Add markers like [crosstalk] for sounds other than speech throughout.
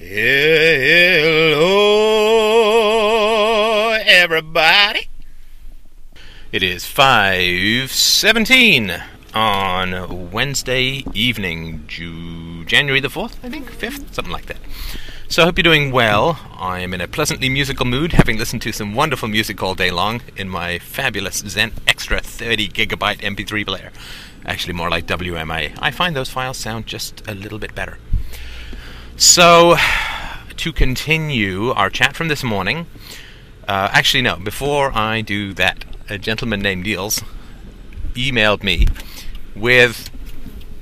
Hello, everybody. It is 5:17 on Wednesday evening, January the 4th, I think, 5th, something like that. So I hope you're doing well. I am in a pleasantly musical mood, having listened to some wonderful music all day long in my fabulous Zen Xtra 30 gigabyte MP3 player. Actually, more like WMA. I find those files sound just a little bit better. So, [sighs] to continue our chat from this morning, uh, actually, no, before I do that, a gentleman named Niels emailed me with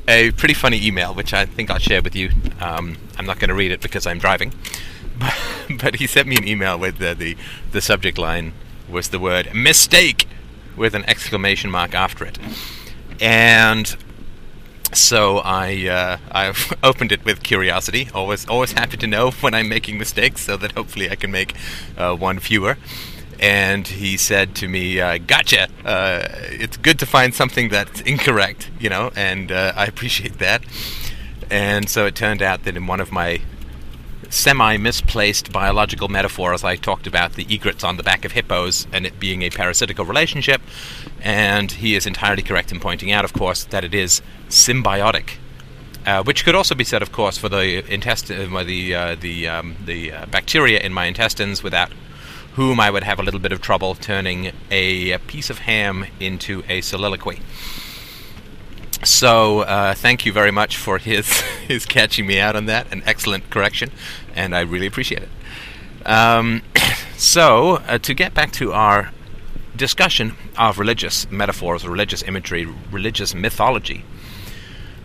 a pretty funny email, which I think I'll share with you. Um, I'm not going to read it because I'm driving, [laughs] but, but he sent me an email with the, the the subject line was the word mistake with an exclamation mark after it, and so I uh, I've [laughs] opened it with curiosity. Always always happy to know [laughs] when I'm making mistakes, so that hopefully I can make uh, one fewer and he said to me, uh, "Gotcha. Uh, it's good to find something that's incorrect, you know, and uh, I appreciate that." And so it turned out that in one of my semi-misplaced biological metaphors, I talked about the egrets on the back of hippos and it being a parasitical relationship, and he is entirely correct in pointing out, of course, that it is symbiotic. Uh, which could also be said, of course, for the intestine, uh, the uh, the um, the uh, bacteria in my intestines, without whom I would have a little bit of trouble turning a piece of ham into a soliloquy. So uh, thank you very much for his [laughs] his catching me out on that. An excellent correction, and I really appreciate it. Um, [clears throat] so uh, to get back to our discussion of religious metaphors, religious imagery, religious mythology,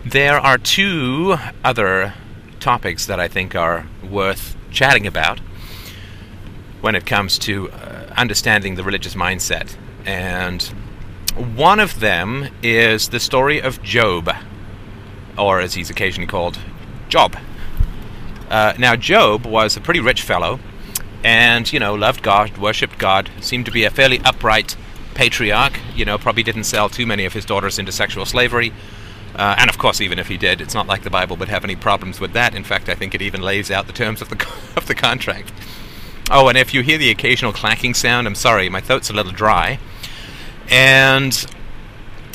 there are two other topics that I think are worth chatting about when it comes to uh, understanding the religious mindset. And one of them is the story of Job, or as he's occasionally called, Job. Uh, now, Job was a pretty rich fellow, and, you know, loved God, worshipped God, seemed to be a fairly upright patriarch, you know, probably didn't sell too many of his daughters into sexual slavery. Uh, and of course, even if he did, it's not like the Bible would have any problems with that. In fact, I think it even lays out the terms of the [laughs] of the contract. Oh, and if you hear the occasional clacking sound, I'm sorry, my throat's a little dry. And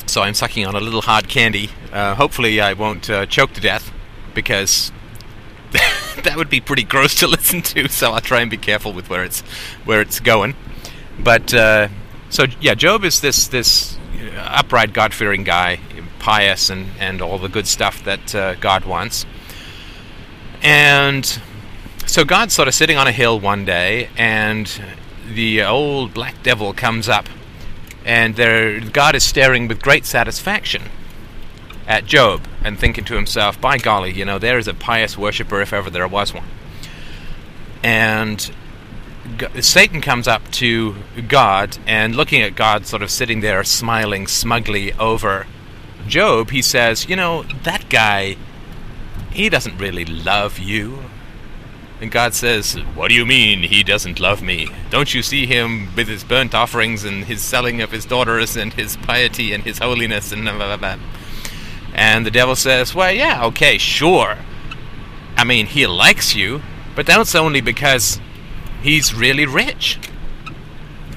so I'm sucking on a little hard candy. Uh, hopefully, I won't uh, choke to death because [laughs] that would be pretty gross to [laughs] listen to. So I'll try and be careful with where it's where it's going. But uh, so yeah, Job is this this upright, God-fearing guy, pious, and and all the good stuff that uh, God wants. And so God's sort of sitting on a hill one day, and the old black devil comes up, and God is staring with great satisfaction at Job and thinking to himself, "By golly, you know, there is a pious worshipper if ever there was one." And Satan comes up to God and looking at God, sort of sitting there smiling smugly over Job, he says, "You know, that guy, he doesn't really love you." And God says, What do you mean he doesn't love me? Don't you see him with his burnt offerings and his selling of his daughters and his piety and his holiness and blah, blah, blah. And the devil says, Well, yeah, okay, sure. I mean, he likes you, but that's only because he's really rich.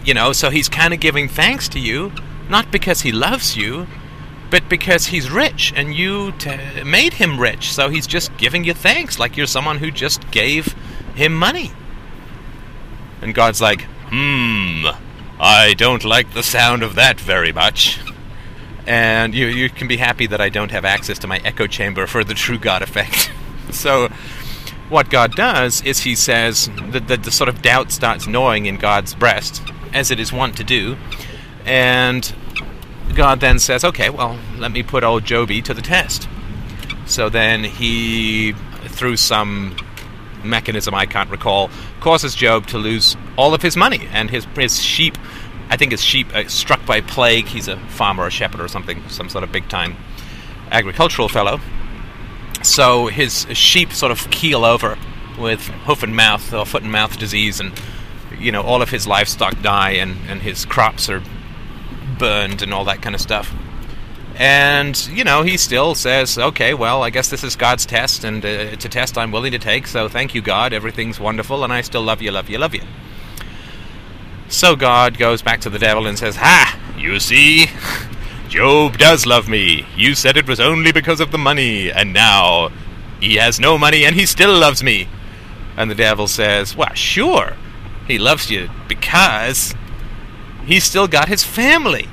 You know, so he's kind of giving thanks to you, not because he loves you, but because he's rich and you t- made him rich. So he's just giving you thanks, like you're someone who just gave him money. And God's like, hmm, I don't like the sound of that very much. And you, you can be happy that I don't have access to my echo chamber for the true God effect. [laughs] so, what God does is He says that the, the sort of doubt starts gnawing in God's breast, as it is wont to do, and God then says, okay, well, let me put old Joby to the test. So then he, through some mechanism I can't recall, causes Job to lose all of his money and his his sheep. I think his sheep uh, struck by plague. He's a farmer, a shepherd, or something, some sort of big time agricultural fellow. So his sheep sort of keel over with hoof and mouth or foot and mouth disease, and you know all of his livestock die, and and his crops are burned and all that kind of stuff. And, you know, he still says, okay, well, I guess this is God's test, and uh, it's a test I'm willing to take, so thank you, God. Everything's wonderful, and I still love you, love you, love you. So God goes back to the devil and says, Ha! You see? [laughs] Job does love me. You said it was only because of the money, and now he has no money and he still loves me. And the devil says, Well, sure. He loves you because he's still got his family.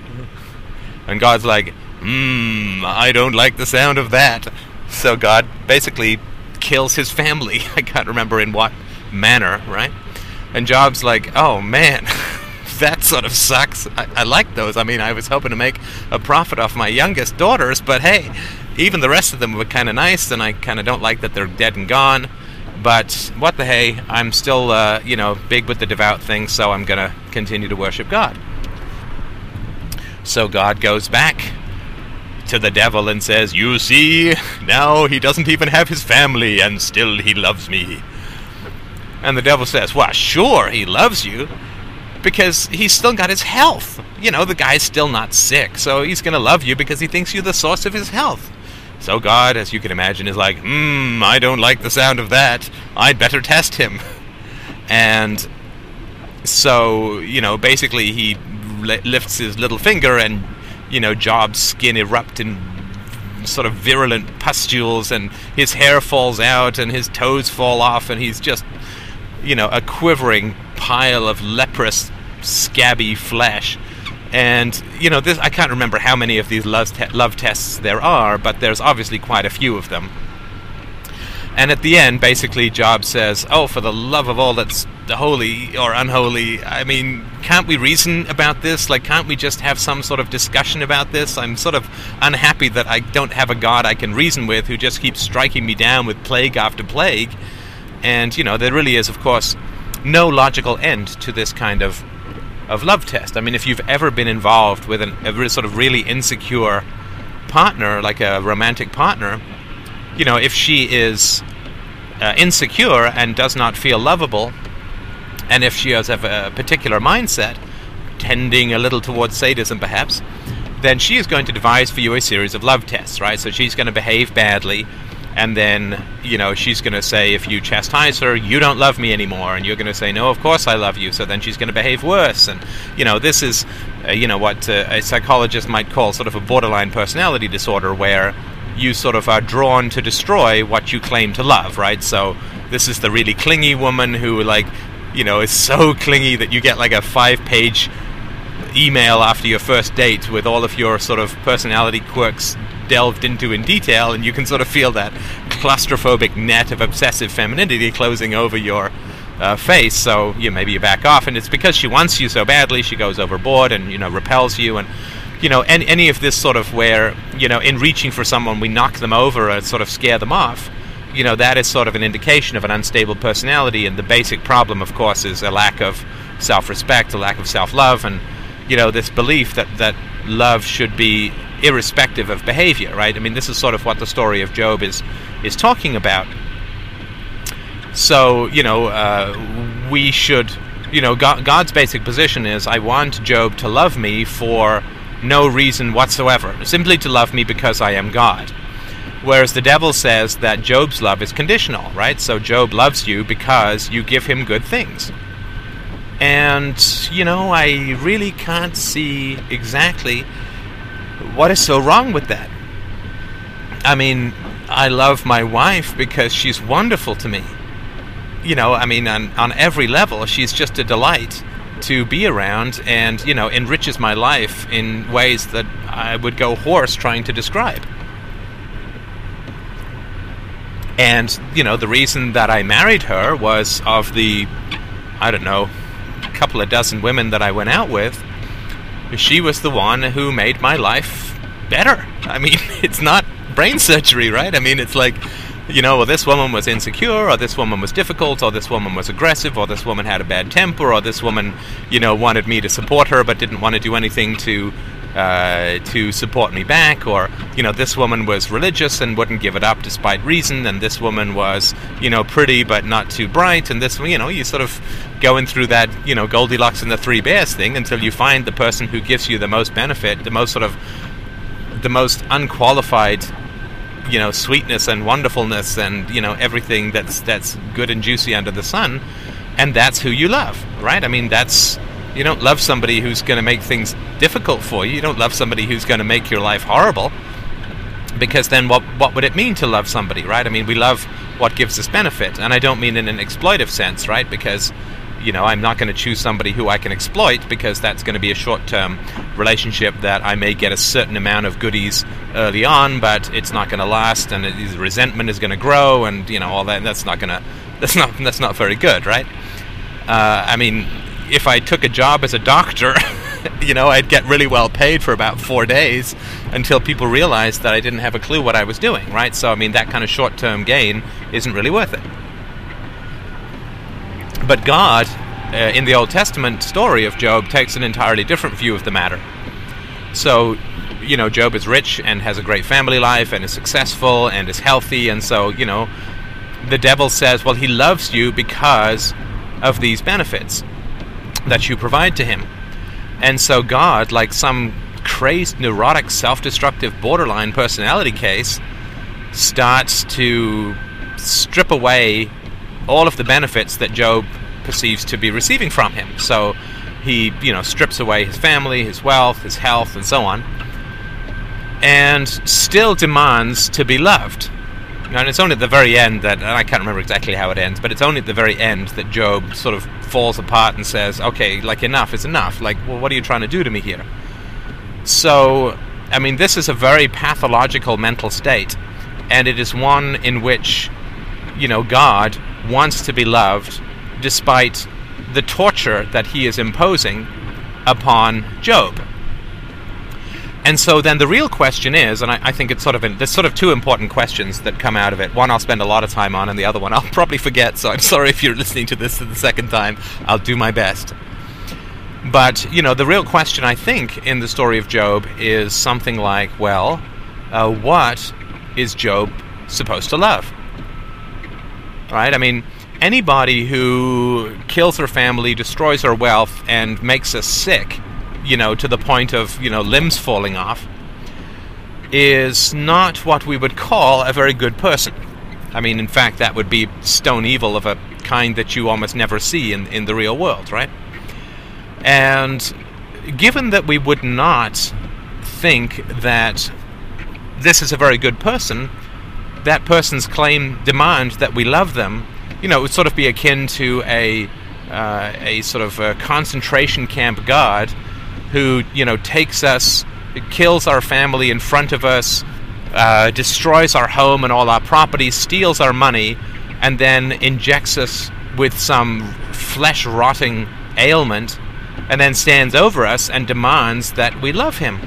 And God's like, Hmm, I don't like the sound of that. So God basically kills his family. [laughs] I can't remember in what manner, right? And Job's like, Oh man. [laughs] that sort of sucks. I, I like those. I mean, I was hoping to make a profit off my youngest daughters, but hey, even the rest of them were kind of nice, and I kind of don't like that they're dead and gone. But what the hey, I'm still, uh, you know, big with the devout thing, so I'm going to continue to worship God. So God goes back to the devil and says, You see, now he doesn't even have his family, and still he loves me. And the devil says, Well, sure, he loves you, because he's still got his health. You know, the guy's still not sick, so he's going to love you because he thinks you're the source of his health. So God, as you can imagine, is like, hmm, I don't like the sound of that. I'd better test him. [laughs] And so, you know, basically he lifts his little finger and, you know, Job's skin erupt in sort of virulent pustules and his hair falls out and his toes fall off and he's just, you know, a quivering pile of leprous, scabby flesh. And you know, this I can't remember how many of these love, te- love tests there are, but there's obviously quite a few of them. And at the end, basically, Job says, "Oh, for the love of all that's holy or unholy, I mean, can't we reason about this? Like, can't we just have some sort of discussion about this? I'm sort of unhappy that I don't have a God I can reason with who just keeps striking me down with plague after plague. And you know, there really is, of course, no logical end to this kind of of love test. I mean, if you've ever been involved with an, a sort of really insecure partner, like a romantic partner, you know, if she is uh, insecure and does not feel lovable, and if she has a particular mindset, tending a little towards sadism perhaps, then she is going to devise for you a series of love tests, right? So she's going to behave badly and then you know she's going to say if you chastise her you don't love me anymore. And you're going to say no of course i love you. So then she's going to behave worse. And you know this is uh, you know what uh, a psychologist might call sort of a borderline personality disorder where you sort of are drawn to destroy what you claim to love right? So this is the really clingy woman who like you know is so [laughs] clingy that you get like a five page email after your first date with all of your sort of personality quirks delved into in detail, and you can sort of feel that claustrophobic net of obsessive femininity closing over your uh, face. So you maybe you back off, and it's because she wants you so badly, she goes overboard and you know repels you, and you know any, any of this sort of where you know in reaching for someone we knock them over and sort of scare them off. You know that is sort of an indication of an unstable personality, and the basic problem, of course, is a lack of self-respect, a lack of self-love, and you know this belief that that love should be irrespective of behavior, right? I mean, this is sort of what the story of Job is is talking about. So, you know, uh, we should, you know, God, God's basic position is I want Job to love me for no reason whatsoever, simply to love me because I am God. Whereas the devil says that Job's love is conditional, right? So Job loves you because you give him good things. And, you know, I really can't see exactly what is so wrong with that? I mean, I love my wife because she's wonderful to me. You know, I mean, on, on every level, she's just a delight to be around and, you know, enriches my life in ways that I would go hoarse trying to describe. And, you know, the reason that I married her was of the, I don't know, couple of dozen women that I went out with, she was the one who made my life better. I mean, [laughs] it's not brain surgery, right? I mean, it's like, you know, well, this woman was insecure, or this woman was difficult, or this woman was aggressive, or this woman had a bad temper, or this woman, you know, wanted me to support her but didn't want to do anything to uh, to support me back, or you know, this woman was religious and wouldn't give it up despite reason, and this woman was, you know, pretty but not too bright, and this, you know, you sort of going through that, you know, Goldilocks and the Three Bears thing until you find the person who gives you the most benefit, the most sort of the most unqualified you know sweetness and wonderfulness and you know everything that's that's good and juicy under the sun and that's who you love right? I mean that's you don't love somebody who's going to make things difficult for you you don't love somebody who's going to make your life horrible because then what what would it mean to love somebody right i mean we love what gives us benefit and i don't mean in an exploitive sense right because you know, I'm not going to choose somebody who I can exploit because that's going to be a short-term relationship that I may get a certain amount of goodies early on, but it's not going to last, and it, resentment is going to grow, and you know all that. that's not going [laughs] to that's not that's not very good, right? Uh, I mean, if I took a job as a doctor, [laughs] you know, I'd get really well paid for about four days until people realized that I didn't have a clue what I was doing, right? So I mean, that kind of short-term gain isn't really worth it. But God, uh, in the Old Testament story of Job, takes an entirely different view of the matter. So, you know, Job is rich and has a great family life and is successful and is healthy, and so, you know, the devil says, well, he loves you because of these benefits that you provide to him. And so God, like some crazed, neurotic, self destructive, borderline personality case, starts to strip away all of the benefits that Job perceives to be receiving from him. So he, you know, strips away his family, his wealth, his health, and so on, and still demands to be loved. And it's only at the very end that, I can't remember exactly how it ends, but it's only at the very end that Job sort of falls apart and says, okay, like enough is enough. Like, well, what are you trying to do to me here? So, I mean, this is a very pathological mental state, and it is one in which, you know, God wants to be loved despite the torture that he is imposing upon Job. And so then the real question is, and I, I think it's sort of there's sort of two important questions that come out of it. One I'll spend a lot of time on, and the other one I'll [laughs] probably forget. So I'm sorry if you're listening to this for the second time. I'll do my best. But you know, the real question I think in the story of Job is something like, well, uh, what is Job supposed to love? right? I mean, anybody who kills her family, destroys her wealth, and makes us sick, you know, to the point of, you know, limbs falling off, is not what we would call a very good person. I mean, in fact, that would be stone evil of a kind that you almost never see in, in the real world, right? And given that we would not think that this is a very good person, that person's claim demand that we love them, you know, would sort of be akin to a uh, a sort of a concentration camp guard who you know takes us, kills our family in front of us, uh, destroys our home and all our property, steals our money, and then injects us with some flesh rotting ailment, and then stands over us and demands that we love him.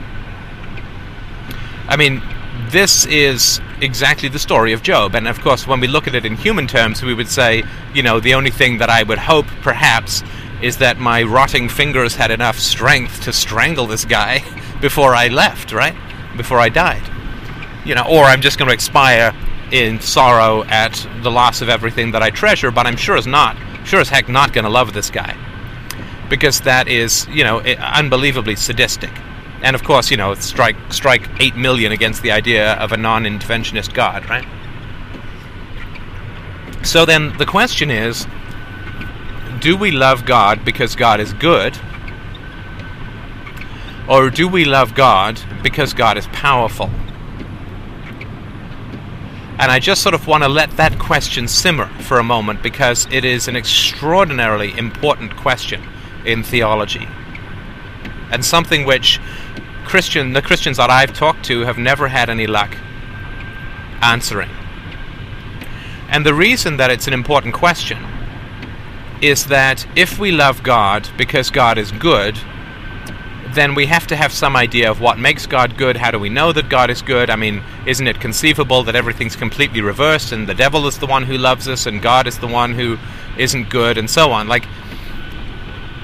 I mean, this is exactly the story of Job. And of course, when we look at it in human terms, we would say, you know, the only thing that I would hope, perhaps, is that my rotting fingers had enough strength to strangle this guy [laughs] before I left, right? Before I died. You know, or I'm just going to expire in sorrow at the loss of everything that I treasure, but I'm sure as not, sure as heck not going to love this guy. Because that is, you know, eh, unbelievably sadistic and of course, you know, strike strike eight million against the idea of a non-interventionist God, right? So then the question is, do we love God because God is good? Or do we love God because God is powerful? And I just sort of want to let that question simmer for a moment because it is an extraordinarily important question in theology. And something which Christian, the Christians that I've talked to have never had any luck answering. And the reason that it's an important question is that if we love God because God is good, then we have to have some idea of what makes God good. How do we know that God is good? I mean, isn't it conceivable that everything's completely reversed and the devil is the one who loves us and God is the one who isn't good and so on? Like,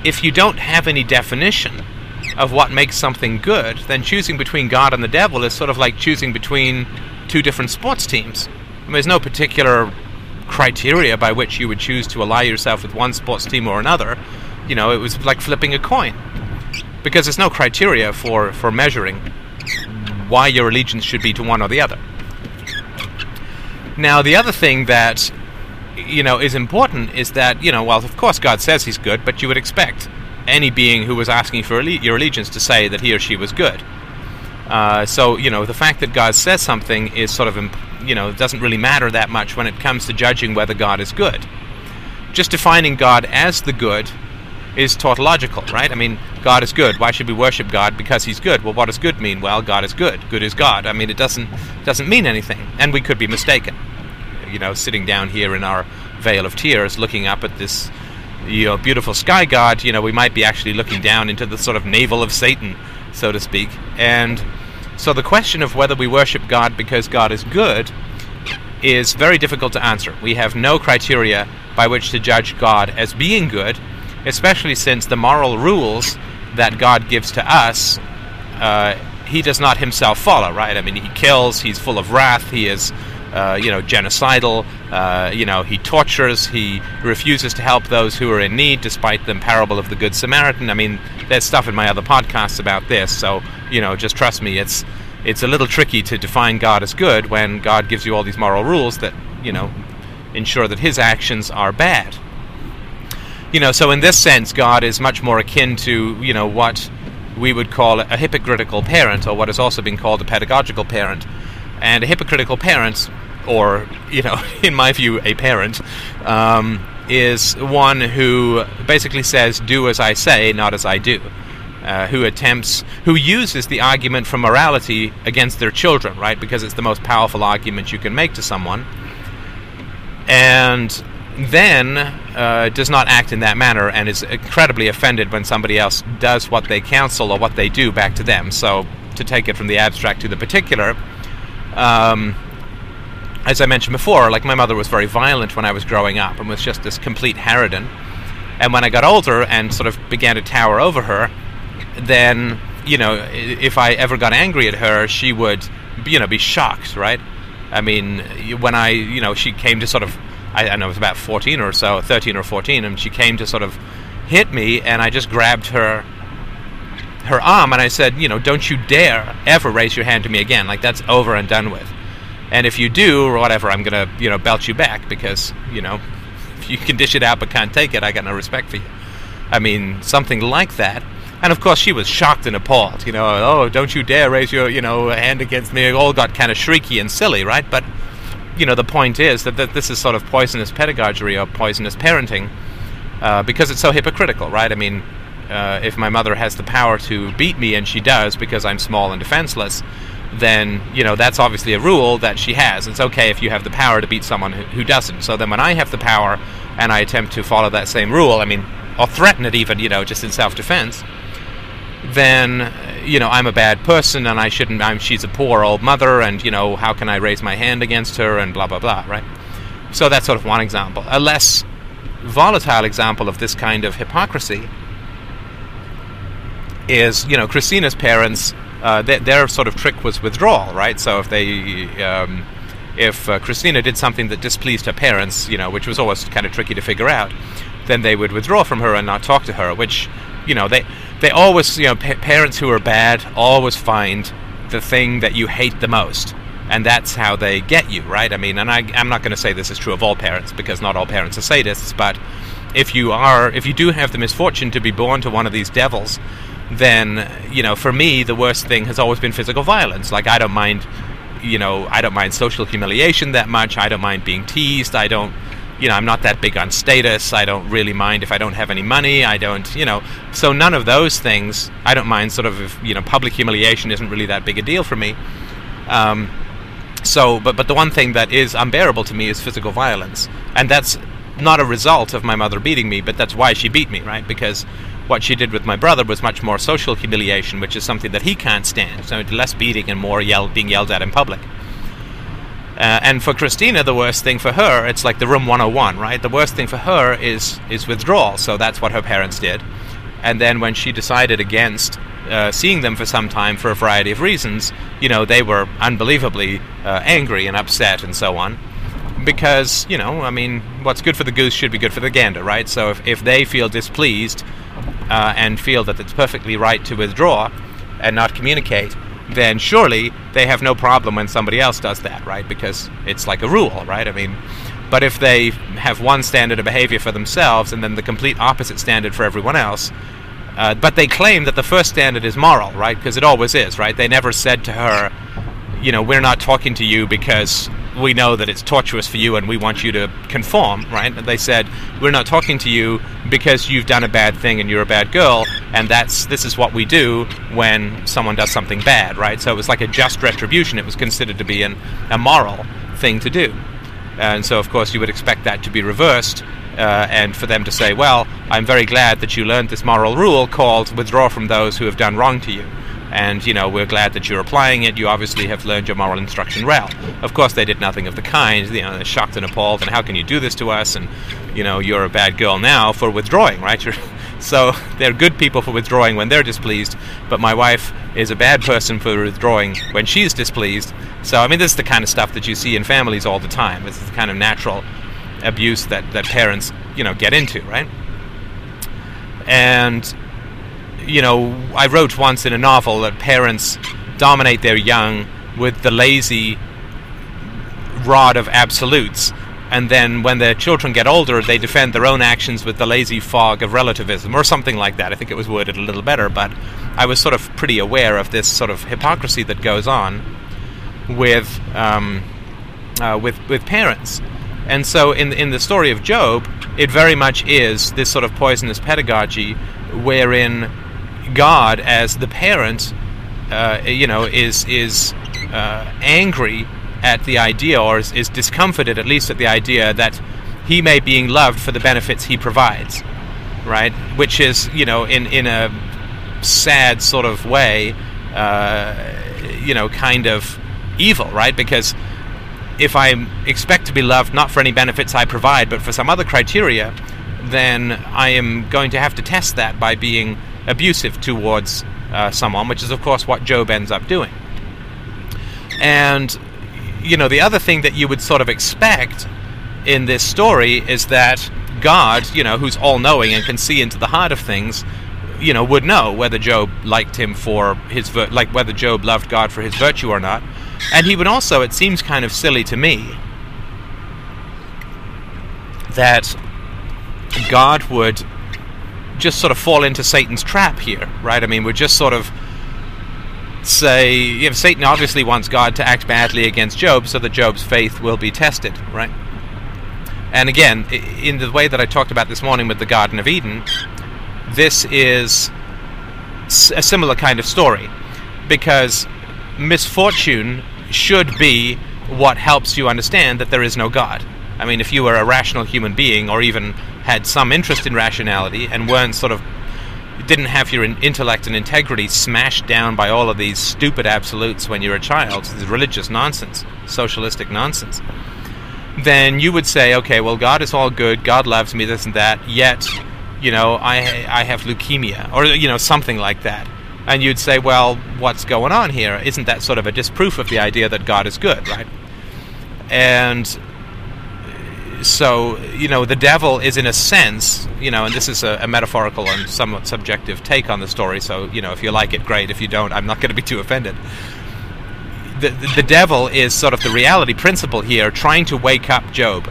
if you don't have any definition of what makes something good, then choosing between God and the devil is sort of like choosing between two different sports teams. I mean, there's no particular criteria by which you would choose to ally yourself with one sports team or another. You know, it was like flipping a coin. Because there's no criteria for, for measuring why your allegiance should be to one or the other. Now, the other thing that you know is important is that you know, well, of course, God says He's good, but you would expect any being who was asking for your allegiance to say that he or she was good. Uh, so you know, the fact that God says something is sort of you know doesn't really matter that much when it comes to judging whether God is good. Just defining God as the good is tautological, right? I mean, God is good. Why should we worship God? Because He's good. Well, what does good mean? Well, God is good. Good is God. I mean, it doesn't doesn't mean anything, and we could be mistaken. You know, sitting down here in our vale of tears, looking up at this, you know, beautiful sky god. You know, we might be actually looking down into the sort of navel of Satan, so to speak. And so, the question of whether we worship God because God is good is very difficult to answer. We have no criteria by which to judge God as being good especially since the moral rules that God gives to us, uh, he does not himself follow, right? I mean, he kills, he's full of wrath, he is, uh, you know, genocidal, uh, you know, he tortures, he refuses to help those who are in need, despite the parable of the Good Samaritan. I mean, there's stuff in my other podcasts about this, so, you know, just trust me, it's, it's a little tricky to define God as good when God gives you all these moral rules that, you know, ensure that his actions are bad you know, so in this sense, God is much more akin to, you know, what we would call a hypocritical parent, or what has also been called a pedagogical parent. And a hypocritical parent, or, you know, [laughs] in my view, a parent, um, is one who basically says, do as I say, not as I do. Uh, who attempts, who uses the argument for morality against their children, right? Because it's the most powerful argument you can make to someone. And then uh, does not act in that manner and is incredibly offended when somebody else does what they counsel or what they do back to them. So, to take it from the abstract to the particular, um, as I mentioned before, like my mother was very violent when I was growing up and was just this complete harridan. And when I got older and sort of began to tower over her, then, you know, if I ever got angry at her, she would, you know, be shocked, right? I mean, when I, you know, she came to sort of I, I know it was about 14 or so, 13 or 14, and she came to sort of hit me, and I just grabbed her her arm and I said, you know, don't you dare ever raise your hand to me again. Like that's over and done with. And if you do or whatever, I'm gonna, you know, belt you back because, you know, [laughs] if you can dish it out but can't take it, I got no respect for you. I mean, something like that. And of course, she was shocked and appalled. You know, oh, don't you dare raise your, you know, hand against me. It all got kind of shrieky and silly, right? But you know, the point is that, that this is sort of poisonous pedagogy or poisonous parenting uh, because it's so hypocritical, right? I mean, uh, if my mother has the power to beat me, and she does because I'm small and defenseless, then you know that's obviously a rule that she has. It's okay if you have the power to beat someone who, who doesn't. So then, when I have the power and I attempt to follow that same rule, I mean, or threaten it even, you know, just in self-defense, then you know I'm a bad person and I shouldn't. I'm she's a poor old mother, and you know how can I raise my hand against her and blah blah blah, right? So that's sort of one example. A less volatile example of this kind of hypocrisy is you know Christina's parents. Uh, their, their, sort of trick was withdrawal, right? So if they um, if uh, Christina did something that displeased her parents, you know, which was always kind of tricky to figure out, then they would withdraw from her and not talk to her, which you know they they always, you know, pa- parents who are bad always find the thing that you hate the most. And that's how they get you, right? I mean, and I, I'm not going to say this is true of all parents because not all parents are sadists, but if you are, if you do have the misfortune to be born to one of these devils, then, you know, for me, the worst thing has always been physical violence. Like, I don't mind, you know, I don't mind social humiliation that much. I don't mind being teased. I don't, you know, I'm not that big on status. I don't really mind if I don't have any money. I don't, you know, so none of those things. I don't mind sort of, if, you know, public humiliation isn't really that big a deal for me. Um, so, but but the one thing that is unbearable to me is physical violence, and that's not a result of my mother beating me, but that's why she beat me, right? Because what she did with my brother was much more social humiliation, which is something that he can't stand. So less beating and more yell, being yelled at in public. Uh, and for Christina, the worst thing for her, it's like the room 101, right? The worst thing for her is is withdrawal. So that's what her parents did. And then when she decided against uh, seeing them for some time for a variety of reasons, you know, they were unbelievably uh, angry and upset and so on. Because, you know, I mean, what's good for the goose should be good for the gander, right? So if, if they feel displeased uh, and feel that it's perfectly right to withdraw and not communicate, then surely they have no problem when somebody else does that, right? Because it's like a rule, right? I mean, but if they have one standard of behavior for themselves and then the complete opposite standard for everyone else, uh, but they claim that the first standard is moral, right? Because it always is, right? They never said to her, you know, we're not talking to you because we know that it's tortuous for you and we want you to conform, right? And they said, we're not talking to you because you've done a bad thing and you're a bad girl, and that's this is what we do when someone does something bad, right? So it was like a just retribution. It was considered to be an, a moral thing to do. And so, of course, you would expect that to be reversed uh, and for them to say, well, I'm very glad that you learned this moral rule called withdraw from those who have done wrong to you and you know we're glad that you're applying it. You obviously have learned your moral instruction well. Of course, they did nothing of the kind. You know, they're shocked and appalled. And how can you do this to us? And you know, you're a bad girl now for withdrawing, right? You're, [laughs] so they're good people for withdrawing when they're displeased, but my wife is a bad person for withdrawing when she's displeased. So I mean, this is the kind of stuff that you see in families all the time. This is the kind of natural abuse that that parents you know get into, right? And you know, I wrote once in a novel that parents dominate their young with the lazy rod of absolutes, and then when their children get older, they defend their own actions with the lazy fog of relativism, or something like that. I think it was worded a little better, but I was sort of pretty aware of this sort of hypocrisy that goes on with um, uh, with with parents. And so, in in the story of Job, it very much is this sort of poisonous pedagogy, wherein God as the parent, uh, you know, is is uh, angry at the idea, or is, is discomforted at least at the idea that he may being loved for the benefits he provides, right? Which is, you know, in in a sad sort of way, uh, you know, kind of evil, right? Because if I expect to be loved not for any benefits I provide, but for some other criteria, then I am going to have to test that by being abusive towards uh, someone, which is, of course, what Job ends up doing. And, you know, the other thing that you would sort of expect in this story is that God, you know, who's all knowing and can see into the heart of things, you know, would know whether Job liked him for his, vir- like, whether Job loved God for his virtue or not. And he would also, it seems kind of silly to me, that God would just sort of fall into Satan's trap here, right? I mean, we're just sort of say, you know, Satan obviously wants God to act badly against Job so that Job's faith will be tested, right? And again, in the way that I talked about this morning with the Garden of Eden, this is a similar kind of story because misfortune should be what helps you understand that there is no God. I mean, if you were a rational human being, or even had some interest in rationality, and weren't sort of didn't have your intellect and integrity smashed down by all of these stupid absolutes when you were a child, this religious nonsense, socialistic nonsense, then you would say, okay, well, God is all good, God loves me, this and that, yet, you know, I I have leukemia, or you know, something like that. And you'd say, well, what's going on here? Isn't that sort of a disproof of the idea that God is good, right? And so you know the devil is in a sense you know and this is a, a, metaphorical and somewhat subjective take on the story so you know if you like it great. If you don't i'm not going to be too offended. The, the, the devil is sort of the reality principle here trying to wake up job.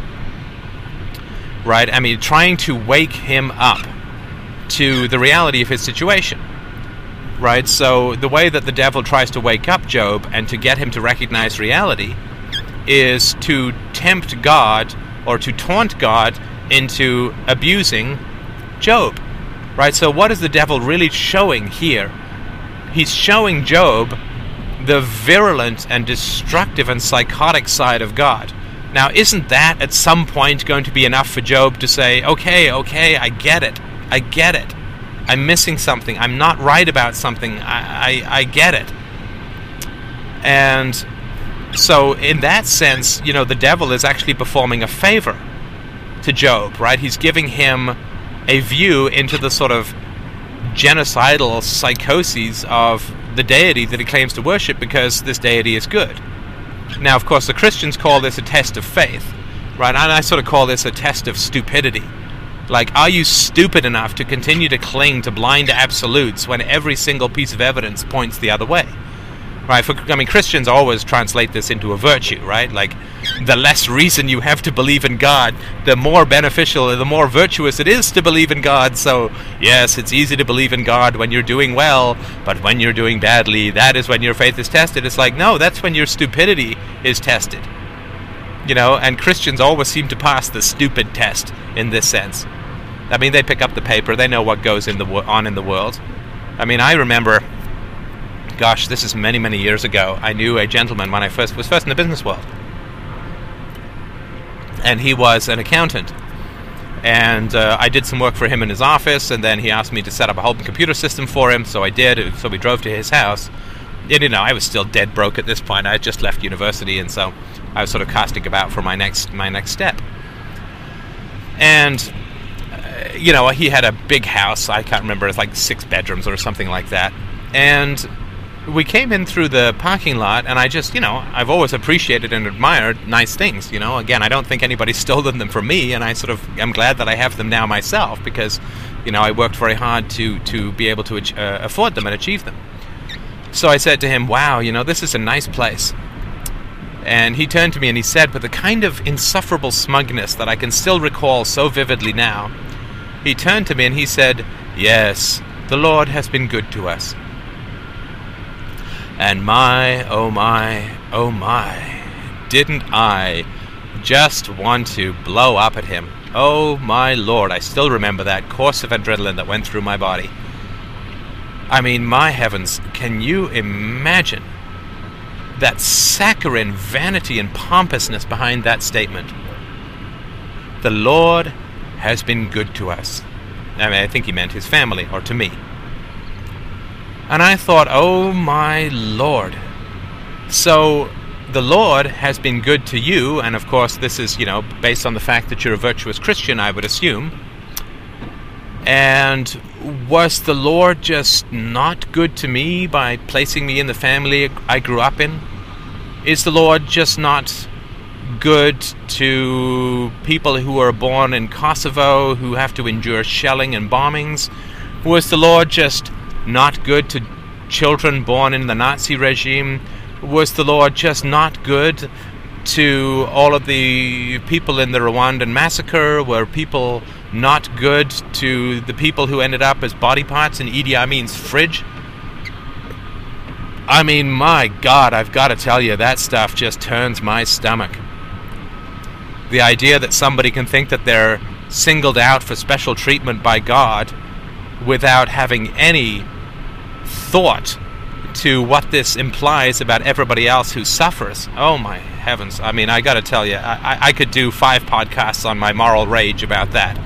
Right? I mean trying to wake him up to the reality of his situation. Right? So the way that the devil tries to wake up job and to get him to recognize reality is to tempt god or to taunt God into abusing Job. Right? So, what is the devil really showing here? He's showing Job the virulent and destructive and psychotic side of God. Now, isn't that at some point going to be enough for Job to say, okay, okay, I get it. I get it. I'm missing something. I'm not right about something. I, I, I get it. And so, in that sense, you know, the devil is actually performing a favor to Job, right? He's giving him a view into the sort of genocidal psychoses of the deity that he claims to worship because this deity is good. Now, of course, the Christians call this a test of faith, right? And I sort of call this a test of stupidity. Like, are you stupid enough to continue to cling to blind absolutes when every single piece of evidence points the other way? Right? For, I mean, Christians always translate this into a virtue, right? Like, the less reason you have to believe in God, the more beneficial, the more virtuous it is to believe in God. So, yes, it's easy to believe in God when you're doing well, but when you're doing badly, that is when your faith is tested. It's like, no, that's when your stupidity is tested. You know, and Christians always seem to pass the stupid test in this sense. I mean, they pick up the paper, they know what goes in the on in the world. I mean, I remember gosh, this is many, many years ago. I knew a gentleman when I first was first in the business world, and he was an accountant. And uh, I did some work for him in his office, and then he asked me to set up a whole computer system for him. So I did. So we drove to his house. And, you know, I was still dead broke at this point. I had just left university, and so I was sort of casting about for my next my next step. And uh, you know, he had a big house. I can't remember. It's like six bedrooms or something like that. And we came in through the parking lot, and I just, you know, I've always appreciated and admired nice things. You know, again, I don't think anybody's [laughs] stolen them from me, and I sort of I'm glad that I have them now myself because, you know, I worked very hard to to be able to uh, afford them and achieve them. So I said to him, "Wow, you know, this is a nice place." And he turned to me and he said, with a kind of insufferable smugness that I can still recall so vividly now, he turned to me and he said, Yes, the Lord has been good to us. And my, oh my, oh my, didn't I just want to blow up at him? Oh my lord, I still remember that course of adrenaline that went through my body. I mean, my heavens, can you imagine that saccharine vanity and pompousness behind that statement? The Lord has been good to us. I mean, I think he meant his family, or to me. And I thought, oh my Lord. So the Lord has been good to you, and of course, this is, you know, based on the fact that you're a virtuous Christian, I would assume. And was the Lord just not good to me by placing me in the family I grew up in? Is the Lord just not good to people who are born in Kosovo who have to endure shelling and bombings? Was the Lord just not good to children born in the Nazi regime? Was the Lord just not good to all of the people in the Rwandan massacre? Were people not good to the people who ended up as body parts in Idi Amin's fridge? I mean, my God, I've got to tell you, that stuff just turns my stomach. The idea that somebody can think that they're singled out for special treatment by God without having any thought to what this implies about everybody else who suffers. Oh my heavens! I mean, I got to tell you, I, I could do five podcasts on my moral rage about that,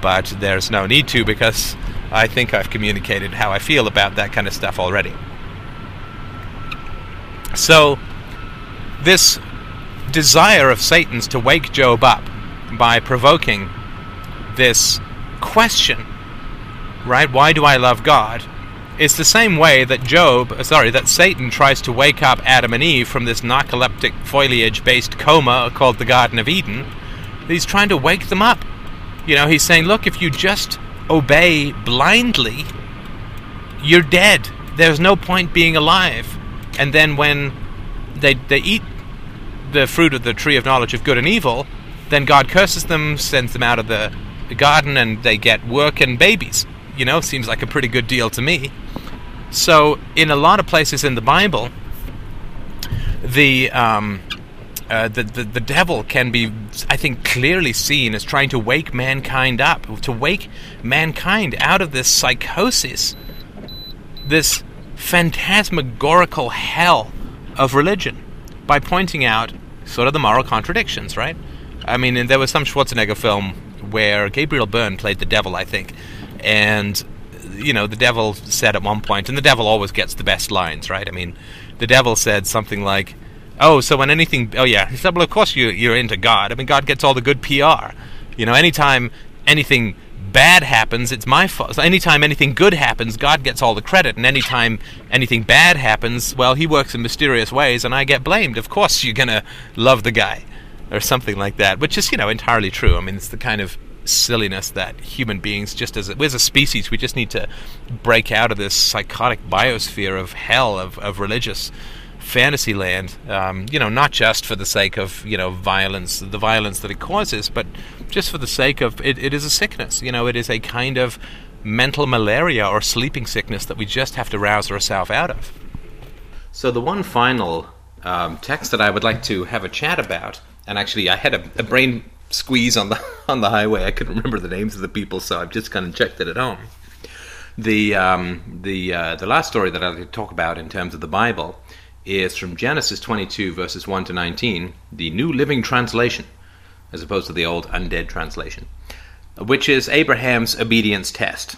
but there's no need to because I think I've communicated how I feel about that kind of stuff already. So, this desire of Satan's to wake Job up by provoking this question, right? Why do I love God? It's the same way that Job, uh, sorry, that Satan tries to wake up Adam and Eve from this narcoleptic foliage based coma called the Garden of Eden. He's trying to wake them up. You know, he's saying, look, if you just obey blindly, you're dead. There's no point being alive. And then when they, they eat the fruit of the tree of knowledge of good and evil, then God curses them, sends them out of the, the garden, and they get work and babies. You know, seems like a pretty good deal to me. So, in a lot of places in the Bible, the um, uh, the, the, the devil can be, I think, clearly seen as trying to wake mankind up, to wake mankind out of this psychosis, this phantasmagorical hell of religion, by pointing out sort of the moral contradictions, right? I mean, there was some Schwarzenegger film where Gabriel Byrne played the devil, I think, and you know, the devil said at one point, and the devil always gets the best lines, right? I mean, the devil said something like, "Oh, so when anything, oh yeah," he said, "Well, of course you you're into God. I mean, God gets all the good PR. You know, anytime anything bad happens, it's my fault. So anytime anything good happens, God gets all the credit, and anytime anything bad happens, well, He works in mysterious ways, and I get blamed. Of course, you're gonna love the guy." Or something like that, which is, you know, entirely true. I mean, it's the kind of silliness that human beings, just as a, as a species, we just need to break out of this psychotic biosphere of hell of, of religious fantasy land. Um, you know, not just for the sake of you know violence, the violence that it causes, but just for the sake of it, it is a sickness. You know, it is a kind of mental malaria or sleeping sickness that we just have to rouse ourselves out of. So the one final um, text that I would like to have a chat about, and actually I had a, a brain squeeze on the [laughs] on the highway. I couldn't remember the names of the people, so I've just kind of checked it at home. The um, the uh, the last story that I'd like to talk about in terms of the Bible is from Genesis 22 verses 1 to 19, the New Living Translation, as opposed to the old Undead Translation, which is Abraham's obedience test.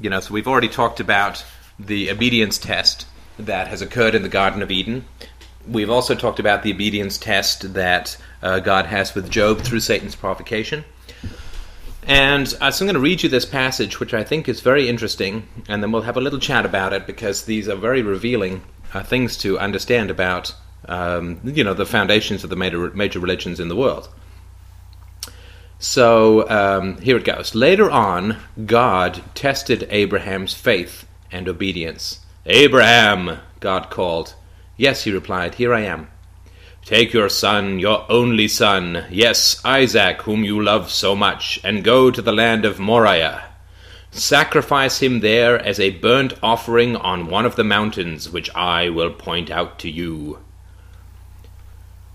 You know, so we've already talked about the obedience test that has occurred in the Garden of Eden. We've also talked about the obedience test that uh, God has with Job through Satan's provocation. And uh, so I'm going to read you this passage, which I think is very interesting, and then we'll have a little chat about it because these are very revealing uh, things to understand about, um, you know, the foundations of the major, major religions in the world. So um, here it goes. Later on, God tested Abraham's faith and obedience. Abraham, God called. Yes, he replied, here I am. Take your son, your only son, yes, Isaac, whom you love so much, and go to the land of Moriah. Sacrifice him there as a burnt offering on one of the mountains which I will point out to you.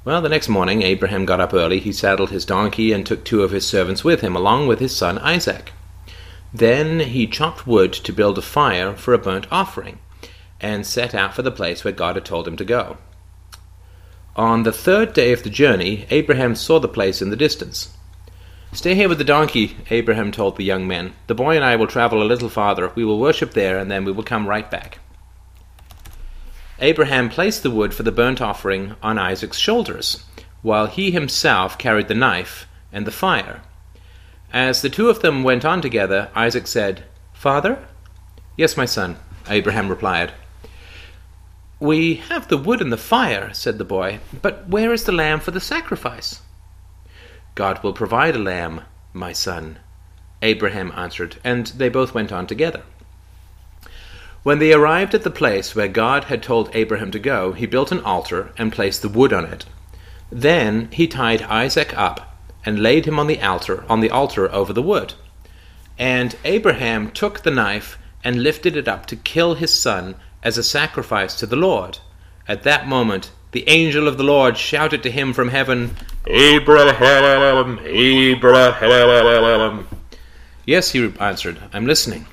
Well, the next morning Abraham got up early. He saddled his donkey and took two of his servants with him, along with his son Isaac. Then he chopped wood to build a fire for a burnt offering, and set out for the place where God had told him to go. On the third day of the journey, Abraham saw the place in the distance. Stay here with the donkey, Abraham told the young men. The boy and I will travel a little farther. We will worship there, and then we will come right back. Abraham placed the wood for the burnt offering on Isaac's shoulders, while he himself carried the knife and the fire. As the two of them went on together, Isaac said, Father? Yes, my son, Abraham replied. We have the wood and the fire, said the boy, but where is the lamb for the sacrifice? God will provide a lamb, my son, Abraham answered, and they both went on together. When they arrived at the place where God had told Abraham to go, he built an altar and placed the wood on it. Then he tied Isaac up and laid him on the altar on the altar over the wood. And Abraham took the knife and lifted it up to kill his son as a sacrifice to the Lord. At that moment, the angel of the Lord shouted to him from heaven, Abraham, Abraham. Yes, he answered, I'm listening.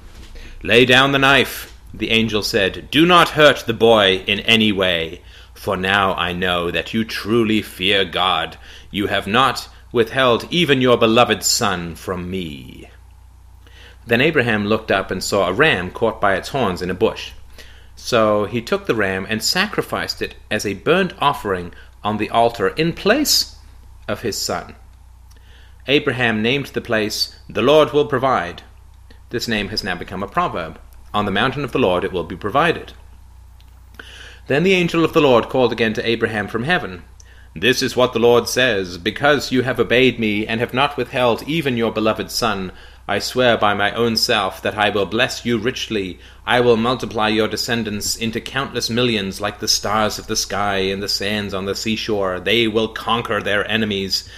Lay down the knife, the angel said. Do not hurt the boy in any way, for now I know that you truly fear God. You have not withheld even your beloved son from me. Then Abraham looked up and saw a ram caught by its horns in a bush. So he took the ram and sacrificed it as a burnt offering on the altar in place of his son. Abraham named the place, The Lord will provide. This name has now become a proverb. On the mountain of the Lord it will be provided. Then the angel of the Lord called again to Abraham from heaven. This is what the Lord says Because you have obeyed me, and have not withheld even your beloved son, I swear by my own self that I will bless you richly. I will multiply your descendants into countless millions, like the stars of the sky and the sands on the seashore. They will conquer their enemies.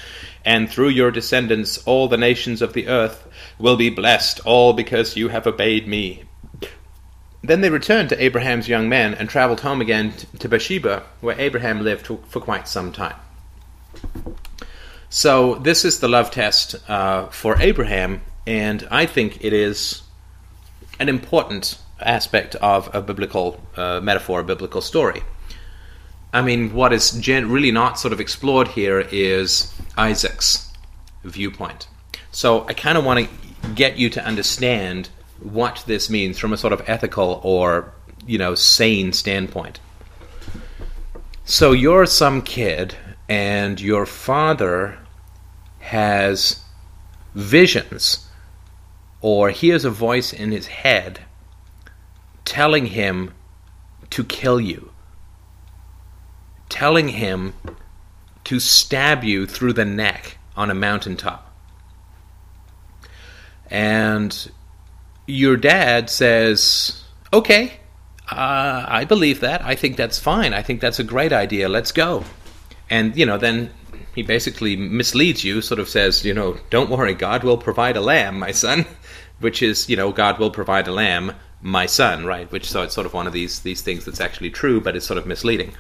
And through your descendants, all the nations of the earth will be blessed, all because you have obeyed me. Then they returned to Abraham's young men and traveled home again to Beersheba, where Abraham lived for quite some time. So, this is the love test uh, for Abraham and I think it is an important aspect of a biblical uh, metaphor, a biblical story. I mean, what is gen- really not sort of explored here is Isaac's viewpoint. So I kind of want to get you to understand what this means from a sort of ethical or, you know, sane standpoint. So you're some kid, and your father has visions or hears a voice in his head telling him to kill you, telling him to stab you through the neck on a mountaintop. And your dad says, Okay, uh, I believe that. I think that's fine. I think that's a great idea. Let's go. And, you know, then he basically misleads you, sort of says, you know, don't worry, God will provide a lamb, my son, [laughs] which is, you know, God will provide a lamb, my son, right? Which so it's sort of one of these these things that's actually true, but it's sort of misleading.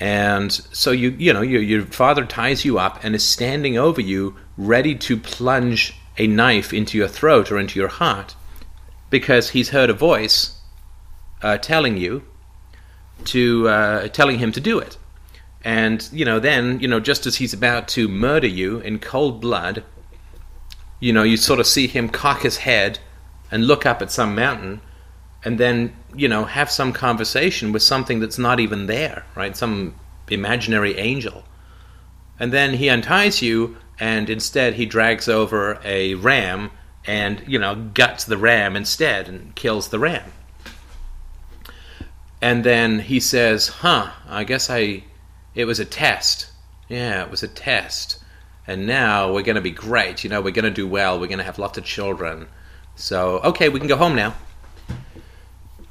And so you you know your your father ties you up and is standing over you, ready to plunge a knife into your throat or into your heart, because he's heard a voice uh, telling you to uh, telling him to do it. And you know, then you know, just as he's about to murder you in cold blood, you know, you sort of see him cock his head and look up at some mountain, and then you know, have some conversation with something that's not even there, right? Some imaginary angel. And then he unties you, and instead he drags over a ram and you know guts the ram instead and kills the ram. And then he says, "Huh, I guess I it was a test. Yeah, it was a test. And now we're going to be great. You know, we're going to do well. We're going to have lots of children. So, okay, we can go home now.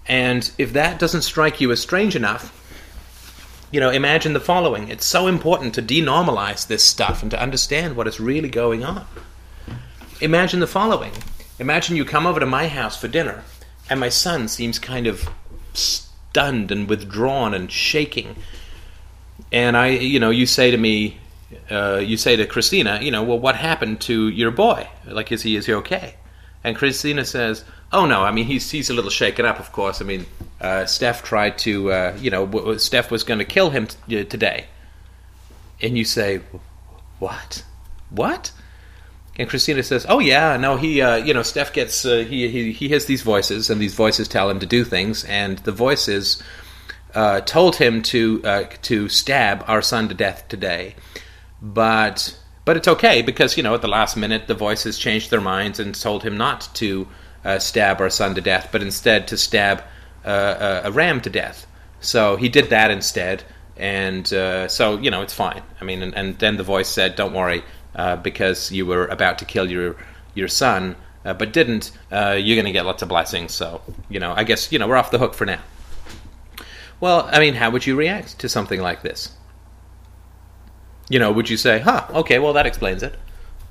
And if that doesn't strike you as strange enough, you know, imagine the following. It's so important to denormalize this stuff and to understand what is really going on. Imagine the following. Imagine you come over to my house for dinner, and my son seems kind of stunned and withdrawn and shaking and I, you know, you say to me, uh, you say to Christina, you know, well, what happened to your boy? Like, is he is he okay? And Christina says, oh no, I mean he's he's a little shaken up, of course. I mean, uh, Steph tried to, uh, you know, Steph was going to kill him t- today. And you say, what, what? And Christina says, "Oh yeah, no, he, uh, you know, Steph gets uh, he, he he has these voices, and these voices tell him to do things, and the voices uh, told him to uh, to stab our son to death today, but but it's okay because you know at the last minute the voices changed their minds and told him not to uh, stab our son to death, but instead to stab uh, a ram to death. So he did that instead, and uh, so you know it's fine. I mean, and, and then the voice said, "Don't worry, uh, because you were about to kill your your son." but didn't, you're going to get lots of blessings. So, you know, I guess, you know, we're off the hook for now. Well, I mean, how would you react to something like this? You know, would you say, huh, okay, well, that explains it?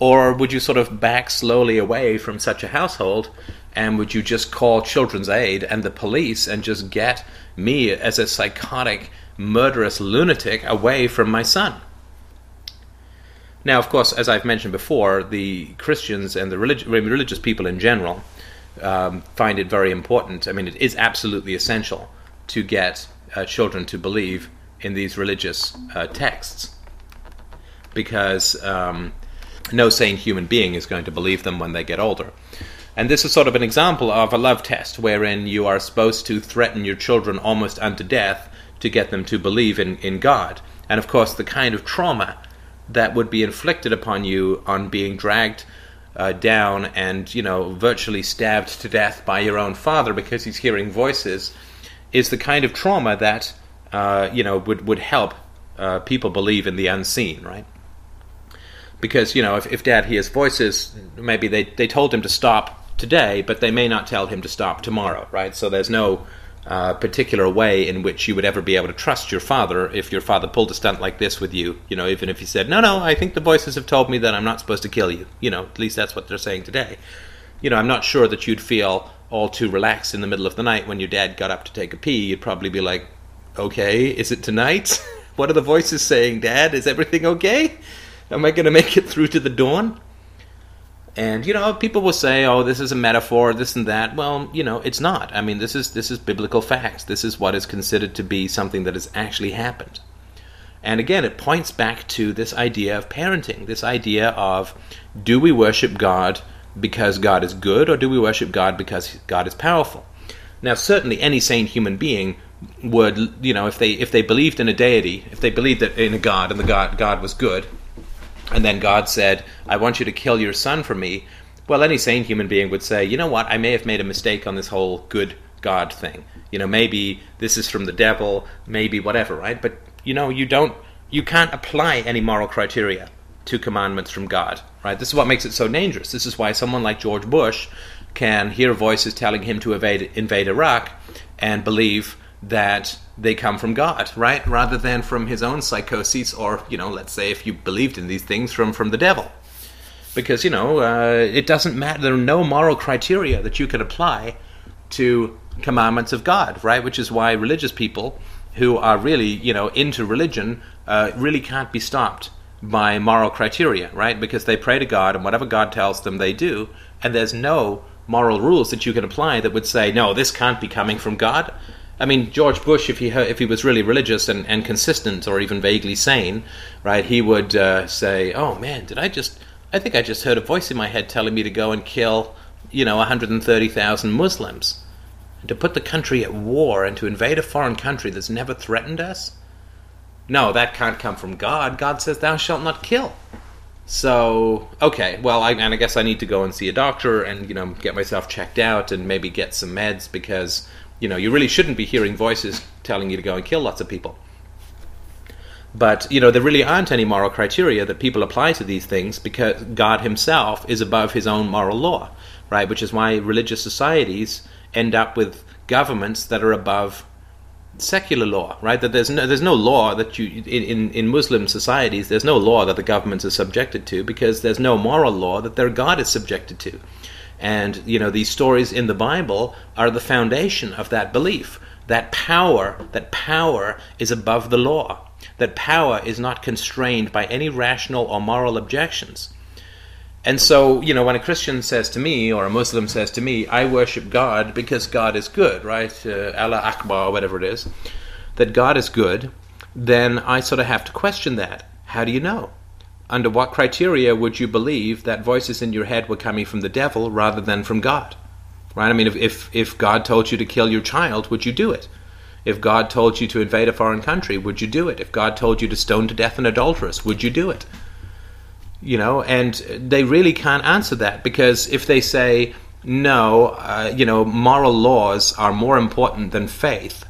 Or would you sort of back slowly away from such a household and would you just call Children's Aid and the police and just get me as a psychotic, murderous lunatic away from my son? Now, of course, as I've mentioned before, the Christians and the relig- religious people in general um, find it very important. I mean, it is absolutely essential to get uh, children to believe in these religious uh, texts because um, no sane human being is going to believe them when they get older. And this is sort of an example of a love test wherein you are supposed to threaten your children almost unto death to get them to believe in, in God. And of course, the kind of trauma that would be inflicted upon you on being dragged uh, down and, you know, virtually stabbed to death by your own father because he's hearing voices is the kind of trauma that uh, you know would would help uh, people believe in the unseen, right? Because you know, if, if Dad hears voices, maybe they they told him to stop today, but they may not tell him to stop tomorrow, right? So there's no uh, particular way in which you would ever be able to trust your father if your father pulled a stunt like this with you. You know, even if he said, "No, no, I think the voices have told me that I'm not supposed to kill you." You know, at least that's what they're saying today. You know, I'm not sure that you'd feel all too relaxed in the middle of the night when your dad got up to take a pee, you'd probably be like, okay, is it tonight? [laughs] what are the voices saying, Dad? Is everything okay? Am I going to make it through to the dawn? And you know, people will say, "Oh, this is a metaphor, this and that." Well, you know, it's not. I mean, this is this is biblical facts. This is what is considered to be something that has actually happened. And again, it points back to this idea of parenting, this idea of do we worship God because God is good, or do we worship God because God is powerful? Now, certainly, any sane human being would, you know, if they if they believed in a deity, if they believed that in a God and the God God was good, and then God said, "I want you to kill your son for me," well, any sane human being would say, "You know what? I may have made a mistake on this whole good God thing. You know, maybe this is from the devil, maybe whatever, right? But you know, you don't, you can't apply any moral criteria to commandments from God, right? This is what makes it so dangerous. This is why someone like George Bush can hear voices telling him to invade, invade Iraq and believe that they come from God, right? Rather than from his own psychoses, or, you know, let's say if you believed in these things, from, from the devil. Because, you know, uh, it doesn't matter. There are no moral criteria that you can apply to commandments of God, right? Which is why religious people who are really, you know, into religion uh, really can't be stopped by moral criteria, right? Because they pray to God and whatever God tells them they do, and there's no moral rules that you can apply that would say, no, this can't be coming from God. I mean, George Bush, if he if he was really religious and, and consistent or even vaguely sane, right, he would uh, say, "Oh man, did I just? I think I just heard a voice in my head telling me to go and kill, you know, 130,000 Muslims, and to put the country at war and to invade a foreign country that's never threatened us. No, that can't come from God. God says, "Thou shalt not kill." So okay, well, I, and I guess I need to go and see a doctor and you know get myself checked out and maybe get some meds because you know you really shouldn't be hearing voices telling you to go and kill lots of people. But you know there really aren't any moral criteria that people apply to these things because God Himself is above His own moral law, right? Which is why religious societies end up with governments that are above secular law, right? That there's no there's no law that you in in Muslim societies there's no law that the governments are subjected to because there's no moral law that their God is subjected to. And you know these stories in the Bible are the foundation of that belief. That power, that power is above the law. That power is not constrained by any rational or moral objections. And so, you know, when a Christian says to me, or a Muslim says to me, I worship God because God is good, right? Uh, Allah Akbar, whatever it is, that God is good, then I sort of have to question that. How do you know? Under what criteria would you believe that voices in your head were coming from the devil rather than from God? Right? I mean, if, if, if God told you to kill your child, would you do it? If God told you to invade a foreign country, would you do it? If God told you to stone to death an adulteress, would you do it? You know, and they really can't answer that because if they say no, uh, you know, moral laws are more important than faith,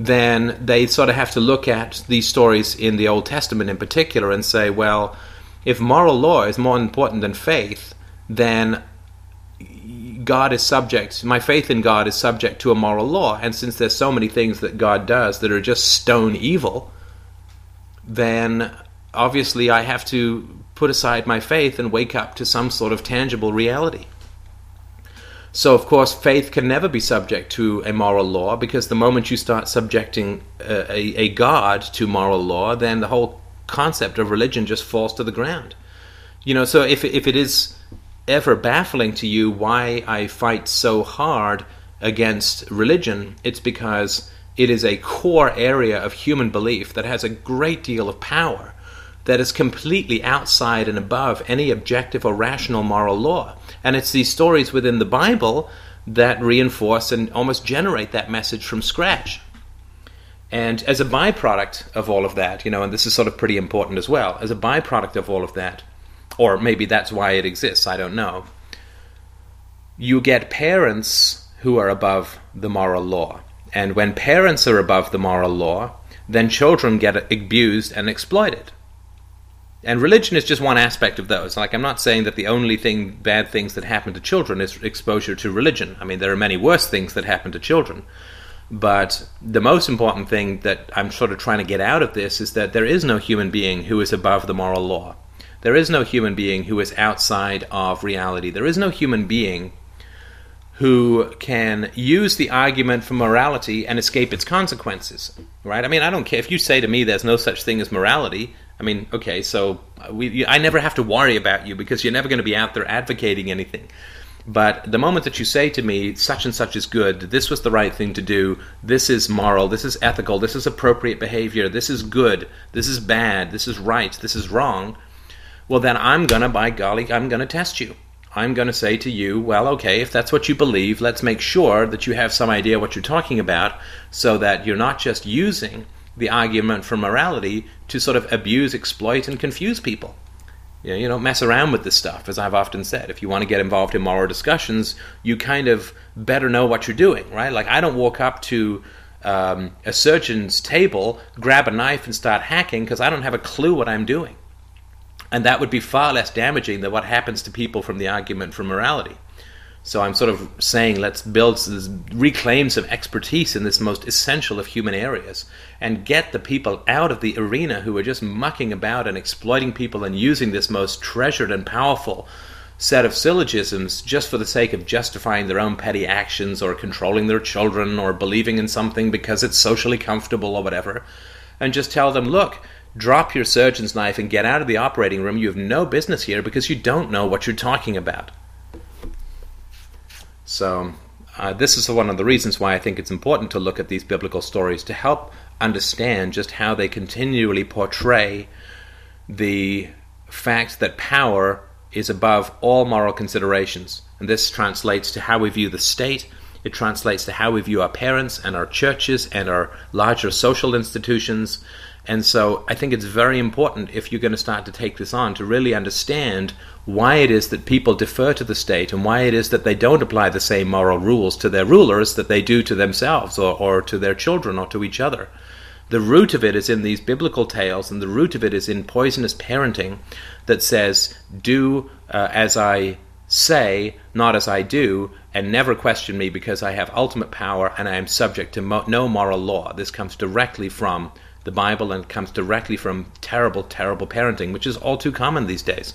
then they sort of have to look at these stories in the Old Testament in particular and say, well, if moral law is more important than faith, then God is subject, my faith in God is subject to a moral law. And since there's so many things that God does that are just stone evil, then obviously I have to put aside my faith and wake up to some sort of tangible reality. So, of course, faith can never be subject to a moral law because the moment you start subjecting a, a, a, God to moral law, then the whole concept of religion just falls to the ground. You know, so if, if it is ever baffling to you why I fight so hard against religion, it's because it is a core area of human belief that has a great deal of power that is completely outside and above any objective or rational moral law. And it's these stories within the Bible that reinforce and almost generate that message from scratch. And as a byproduct of all of that, you know, and this is sort of pretty important as well, as a byproduct of all of that, or maybe that's why it exists, I don't know, you get parents who are above the moral law. And when parents are above the moral law, then children get abused and exploited. And religion is just one aspect of those. Like, I'm not saying that the only thing, bad things that happen to children is exposure to religion. I mean, there are many worse things that happen to children. But the most important thing that I'm sort of trying to get out of this is that there is no human being who is above the moral law. There is no human being who is outside of reality. There is no human being who can use the argument for morality and escape its consequences. Right? I mean, I don't care if you say to me there's no such thing as morality. I mean, okay, so we, I never have to worry about you because you're never going to be out there advocating anything. But the moment that you say to me, such and such is good, this was the right thing to do, this is moral, this is ethical, this is appropriate behavior, this is good, this is bad, this is right, this is wrong, well, then I'm going to, by golly, I'm going to test you. I'm going to say to you, well, okay, if that's what you believe, let's make sure that you have some idea what you're talking about so that you're not just using the argument for morality to sort of abuse, exploit, and confuse people. You, know, you don't mess around with this stuff, as I've often said. If you want to get involved in moral discussions, you kind of better know what you're doing, right? Like, I don't walk up to um, a surgeon's table, grab a knife, and start hacking because I don't have a clue what I'm doing. And that would be far less damaging than what happens to people from the argument for morality. So I'm sort of saying let's build, reclaim some expertise in this most essential of human areas and get the people out of the arena who are just mucking about and exploiting people and using this most treasured and powerful set of syllogisms just for the sake of justifying their own petty actions or controlling their children or believing in something because it's socially comfortable or whatever. And just tell them, look, drop your surgeon's knife and get out of the operating room. You have no business here because you don't know what you're talking about. So, uh, this is one of the reasons why I think it's important to look at these biblical stories to help understand just how they continually portray the fact that power is above all moral considerations. And this translates to how we view the state, it translates to how we view our parents and our churches and our larger social institutions. And so I think it's very important if you're going to start to take this on to really understand why it is that people defer to the state and why it is that they don't apply the same moral rules to their rulers that they do to themselves or, or to their children or to each other. The root of it is in these biblical tales, and the root of it is in poisonous parenting that says, Do uh, as I say, not as I do, and never question me because I have ultimate power and I am subject to mo- no moral law. This comes directly from the Bible and comes directly from terrible, terrible parenting, which is all too common these days.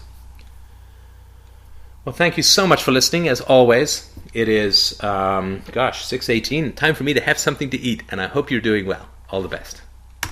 Well, thank you so much for listening. As always, it is, um, gosh, 6.18. Time for me to have something to eat, and I hope you're doing well. All the best.